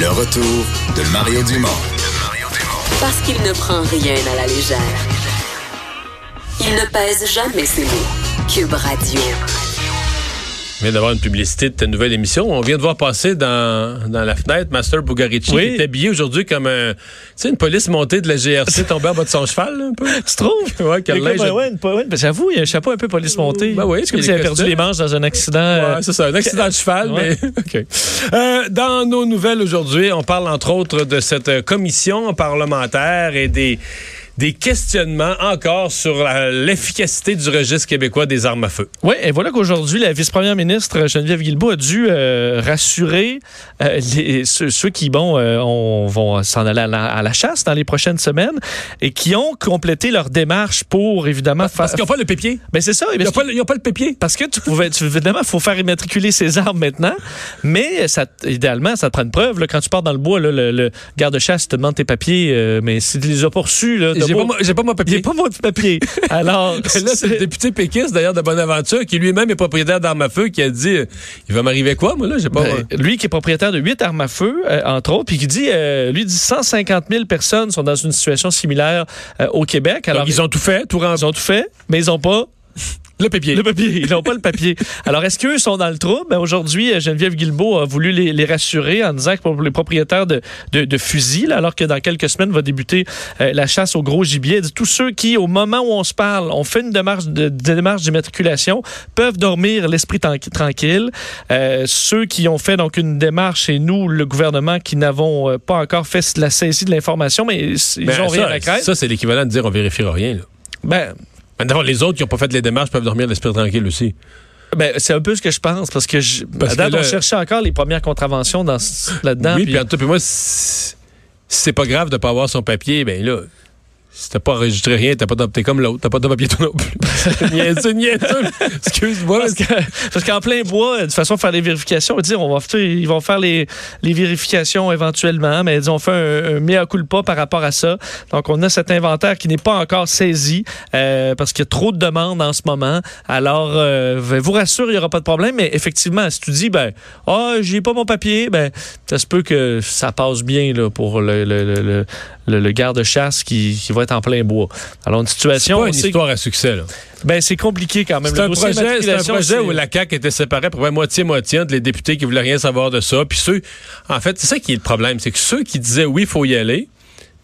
Le retour de Mario Dumont. Parce qu'il ne prend rien à la légère. Il ne pèse jamais ses mots. Cube Radio. On vient d'avoir une publicité de ta nouvelle émission. On vient de voir passer dans, dans la fenêtre Master Bugarici Oui. qui est habillé aujourd'hui comme un, tu sais, une police montée de la GRC tombée en bas de son cheval, là, un peu. Tu trouves? Ouais, quel linge- euh, ouais, ouais, ben, J'avoue, il y a un chapeau un peu police monté. Ben oui, c'est comme s'il avait perdu les manches dans un accident. euh, Ouais, c'est ça, un accident de cheval, mais OK. Euh, dans nos nouvelles aujourd'hui, on parle entre autres de cette euh, commission parlementaire et des des questionnements encore sur l'efficacité du registre québécois des armes à feu. Oui, et voilà qu'aujourd'hui, la vice-première ministre Geneviève Guilbeault a dû euh, rassurer euh, les- ceux, ceux qui bon, euh, on- vont s'en aller à la, à la chasse dans les prochaines semaines et qui ont complété leur démarche pour évidemment Parce faire. qu'ils n'ont pas le pépier. Ben c'est ça. Ils n'ont pas, le- pas pépier. Parce que tu pouvais, tu, évidemment, il faut faire immatriculer ses armes maintenant, mais ça, idéalement, ça te prend une preuve. Là, quand tu pars dans le bois, là, le, le garde-chasse te demande tes papiers, euh, mais si tu les as pas reçus, là, J'ai pas, mon- mon J'ai papier. pas mon petit papier. Alors, là, c'est le député péquiste, d'ailleurs, de Bonaventure, qui lui-même est propriétaire d'armes à feu, qui a dit euh, Il va m'arriver quoi, moi, là? J'ai pas. Ben, lui qui est propriétaire de huit armes à feu, euh, entre autres, puis qui dit, euh, lui dit 150 000 personnes sont dans une situation similaire euh, au Québec. Alors ils ont tout fait, tout rempli. ils ont tout fait, mais ils ont pas Le papier. le papier. Ils n'ont pas le papier. Alors, est-ce qu'eux sont dans le trouble? Ben, aujourd'hui, euh, Geneviève Guilbeault a voulu les, les rassurer en disant que pour les propriétaires de, de, de fusils, là, alors que dans quelques semaines va débuter euh, la chasse au gros gibier, tous ceux qui, au moment où on se parle, ont fait une démarche de, démarche d'immatriculation, peuvent dormir l'esprit tranquille. Euh, ceux qui ont fait donc une démarche, et nous, le gouvernement, qui n'avons pas encore fait la saisie de l'information, mais ils Ben, ont rien à craindre. ça, c'est l'équivalent de dire on vérifiera rien. Là. Ben, Maintenant, les autres qui n'ont pas fait les démarches peuvent dormir l'esprit tranquille aussi. Ben, c'est un peu ce que je pense, parce que je, Parce date, que là- on cherchait encore les premières contraventions dans là-dedans. oui, puis- puis en tout cas, puis moi, c'est pas grave de pas avoir son papier, ben là, si t'as pas enregistré rien, t'as pas de- t'es comme l'autre, t'as pas de papier toi non plus. niaiseux, niaiseux. Excuse-moi. parce que- parce qu'en plein bois, de toute façon, faire les vérifications, dire, on va, ils vont faire les, les vérifications éventuellement, mais disons, on fait un, un mea culpa par rapport à ça. Donc, on a cet inventaire qui n'est pas encore saisi euh, parce qu'il y a trop de demandes en ce moment. Alors, euh, je vous rassure, il n'y aura pas de problème, mais effectivement, si tu dis, ben, ah, j'ai pas mon papier, ben, ça se peut que ça passe bien là, pour le, le, le, le- le- le garde-chasse qui, qui va être en plein bois. Alors, une C'est situation, pas on une histoire à succès, là. ben, c'est compliqué quand même. C'est un, projet, c'est un immatriculation, projet c'est- où la CAQ était séparée pour moitié-moitié entre les députés qui voulaient rien savoir de ça. Puis ceux, en fait, c'est ça qui est le problème, c'est que ceux qui disaient oui, il faut y aller,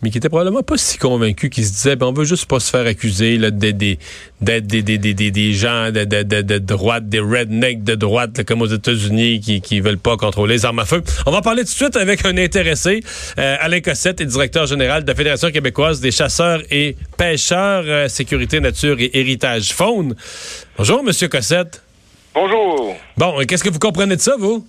mais qui étaient probablement pas si convaincus, qui se disaient, ben, on veut juste pas se faire accuser là, d'être des, des, des, des, des, gens de, de, de, de droite, des rednecks de droite, là, comme aux États-Unis, qui, qui veulent pas contrôler les armes à feu. On va parler tout de suite avec un intéressé, euh, Alain Cossette, est directeur général de la Fédération québécoise des chasseurs et pêcheurs, euh, sécurité, nature et héritage faune. Bonjour, Monsieur Cossette. Bonjour. Bon, qu'est-ce que vous comprenez de ça, vous?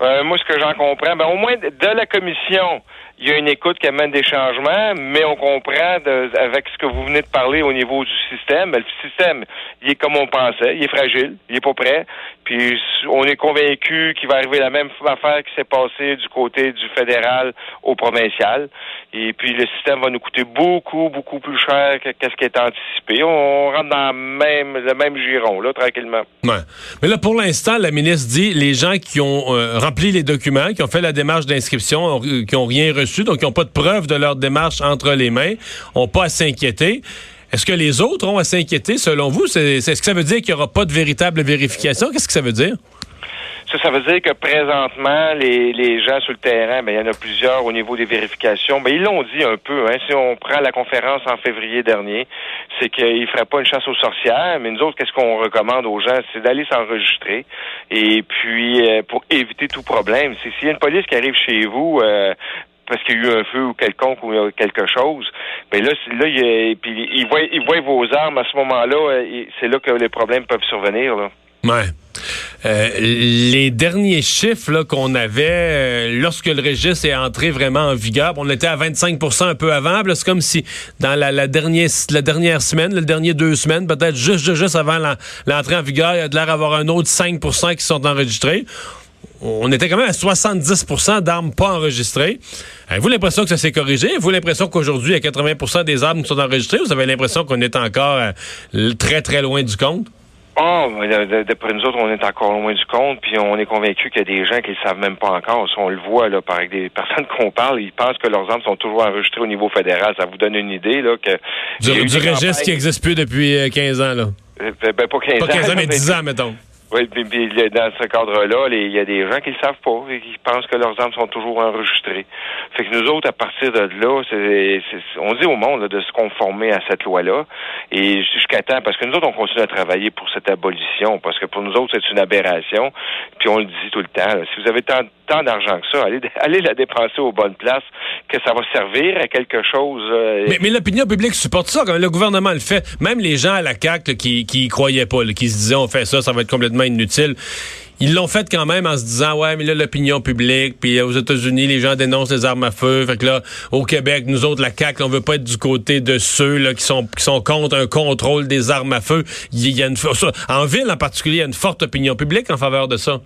Euh, moi, ce que j'en comprends, ben, au moins de la commission, il y a une écoute qui amène des changements, mais on comprend avec ce que vous venez de parler au niveau du système. ben, le système, il est comme on pensait, il est fragile, il est pas prêt. Puis on est convaincu qu'il va arriver la même affaire qui s'est passée du côté du fédéral au provincial. Et puis le système va nous coûter beaucoup, beaucoup plus cher que qu'est-ce qui est anticipé. On rentre dans le même, giron, là, tranquillement. Mais là, pour l'instant, la ministre dit les gens qui ont euh, rempli les documents, qui ont fait la démarche d'inscription, euh, qui ont rien reçu, donc qui n'ont pas de preuve de leur démarche entre les mains, ont pas à s'inquiéter. Est-ce que les autres ont à s'inquiéter, selon vous? Est-ce que ça veut dire qu'il n'y aura pas de véritable vérification? Qu'est-ce que ça veut dire? Ça, ça veut dire que présentement, les, les gens sur le terrain, ben, il y en a plusieurs au niveau des vérifications. Ben, ils l'ont dit un peu. Hein, si on prend la conférence en février dernier, c'est qu'ils ne feraient pas une chasse aux sorcières, mais nous autres, qu'est-ce qu'on recommande aux gens? C'est d'aller s'enregistrer. Et puis, euh, pour éviter tout problème, c'est s'il y a une police qui arrive chez vous, euh, parce qu'il y a eu un feu ou quelconque ou euh, quelque chose, ben là, là, il, vos armes à ce moment-là, euh, c'est là que les problèmes peuvent survenir. Là. Ouais. Euh, les derniers chiffres qu'on avait lorsque le registre est entré vraiment en vigueur, on était à 25% un peu avant. C'est comme si dans la, dernière, semaine, les dernières deux semaines, peut-être juste, juste, avant l'en- l'entrée en vigueur, il y a de l'air d'avoir un autre 5% qui sont enregistrés. On était quand même à 70% d'armes pas enregistrées. Avez-vous l'impression que ça s'est corrigé? Avez-vous l'impression qu'aujourd'hui, il y a 80% des armes qui sont enregistrées? Ou vous avez l'impression qu'on est encore euh, très, très loin du compte? Ah, de- d'après nous autres, on est encore loin du compte, puis on est convaincu qu'il y a des gens qui ne savent même pas encore. On le voit là, par des personnes qu'on parle, ils pensent que leurs armes sont toujours enregistrées au niveau fédéral. Ça vous donne une idée là que Du, du registre qui n'existe plus depuis euh, 15 ans, là. Euh, ben, ben, pas 15 Pas 15 ans, mais 10 ans, mettons. Oui, puis, dans ce cadre-là, il y a des gens qui le savent pas et qui pensent que leurs armes sont toujours enregistrées. Fait que nous autres, à partir de là, c'est- on dit au monde là, de se conformer à cette loi-là. Et jusqu'à temps, parce que nous autres, on continue à travailler pour cette abolition, parce que pour nous autres, c'est une aberration. Puis on le dit tout le temps. si vous avez tant, d'argent que ça, allez, allez la dépenser aux bonnes places, que ça va servir à quelque chose. euh, Mais, l'opinion publique supporte ça. Quand le gouvernement le fait, même les gens à la CAQ qui qui croyaient pas, qui se disaient on fait ça, ça va être complètement inutile. Ils l'ont fait quand même en se disant ouais mais là l'opinion publique puis aux États-Unis les gens dénoncent les armes à feu. Fait que là au Québec nous autres la CAQ on veut pas être du côté de ceux là qui sont qui sont contre un contrôle des armes à feu. Il y a une en ville en particulier il y a une forte opinion publique en faveur de ça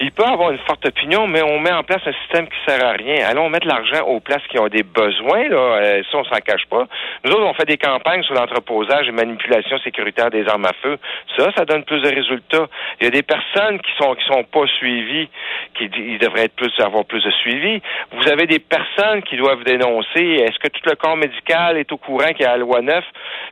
Il peut avoir une forte opinion, mais on met en place un système qui sert à rien. Allons mettre l'argent aux places qui ont des besoins, là. Euh, ça, on s'en cache pas. Nous autres, on fait des campagnes sur l'entreposage et manipulation sécuritaire des armes à feu. Ça, ça donne plus de résultats. Il y a des personnes qui sont qui sont pas suivies, qui ils devraient être plus avoir plus de suivi. Vous avez des personnes qui doivent dénoncer. Est-ce que tout le corps médical est au courant qu'il y a la loi 9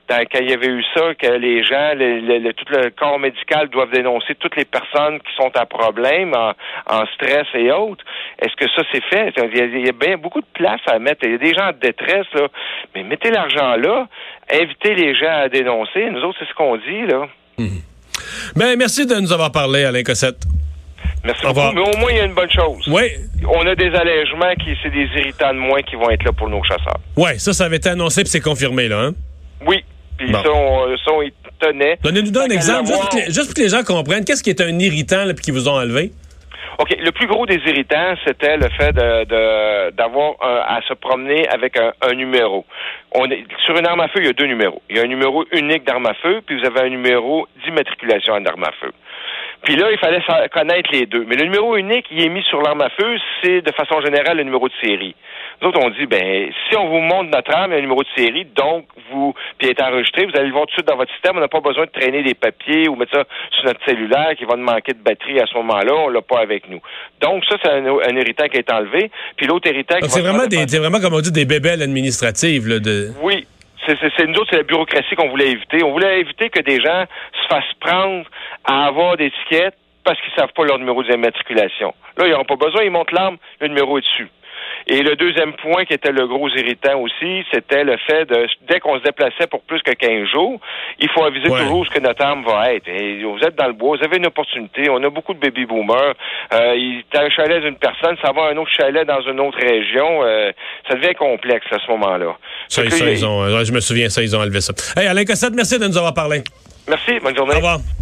dans, quand il y avait eu ça, que les gens, le, le- le- tout le corps médical doivent dénoncer toutes les personnes qui sont à problème, en, en stress et autres. Est-ce que ça c'est fait? Il y, a, il y a bien beaucoup de place à mettre. Il y a des gens en détresse, là. Mais mettez l'argent là, invitez les gens à dénoncer. Nous autres, c'est ce qu'on dit, là. ben merci de nous avoir parlé Alain Cossette Merci Au beaucoup. Mais au moins, il y a une bonne chose. oui On a des allègements qui, c'est des irritants de moins qui vont être là pour nos chasseurs. ouais ça ça avait été annoncé puis c'est confirmé là hein? Oui. Puis Bon. ça, on, ça, on y tenait. Donnez-nous un exemple juste pour, que les, juste pour que les gens comprennent qu'est-ce qui est un irritant là, puis qu'ils vous ont enlevé? OK. Le plus gros des irritants, c'était le fait de, de- d'avoir un- à se promener avec un, un numéro. On est, sur une arme à feu, il y a deux numéros. Il y a un numéro unique d'arme à feu, puis vous avez un numéro d'immatriculation à une arme à feu. Puis là, il fallait connaître les deux. Mais le numéro unique, il est mis sur l'arme à feu, c'est de façon générale le numéro de série. Nous autres, on dit, ben, si on vous montre notre arme, il y a un numéro de série, donc vous, puis elle est enregistré, vous allez le voir tout de suite dans votre système. On n'a pas besoin de traîner des papiers ou mettre ça sur notre cellulaire qui va nous manquer de batterie à ce moment-là. On l'a pas avec nous. Donc, ça, c'est un, un héritant qui est enlevé. Puis l'autre héritant qui Donc, va c'est vraiment des c'est vraiment comme on dit des bébelles administratives là, de oui. C'est, c'est, c'est nous autres, c'est la bureaucratie qu'on voulait éviter. On voulait éviter que des gens se fassent prendre à avoir des étiquettes parce qu'ils savent pas leur numéro d'immatriculation. Là, ils n'auront pas besoin, ils montent l'arme, le numéro est dessus. Et le deuxième point qui était le gros irritant aussi, c'était le fait de, dès qu'on se déplaçait pour plus que 15 jours, il faut aviser Ouais. toujours ce que notre arme va être. Et vous êtes dans le bois, vous avez une opportunité, on a beaucoup de baby boomers, euh, il est un chalet d'une personne, ça va à un autre chalet dans une autre région, euh, ça devient complexe à ce moment-là. ça, ils ont, je me souviens ça ils ont enlevé ça. Hey Alain Cossette merci de nous avoir parlé. Merci, bonne journée. Au revoir.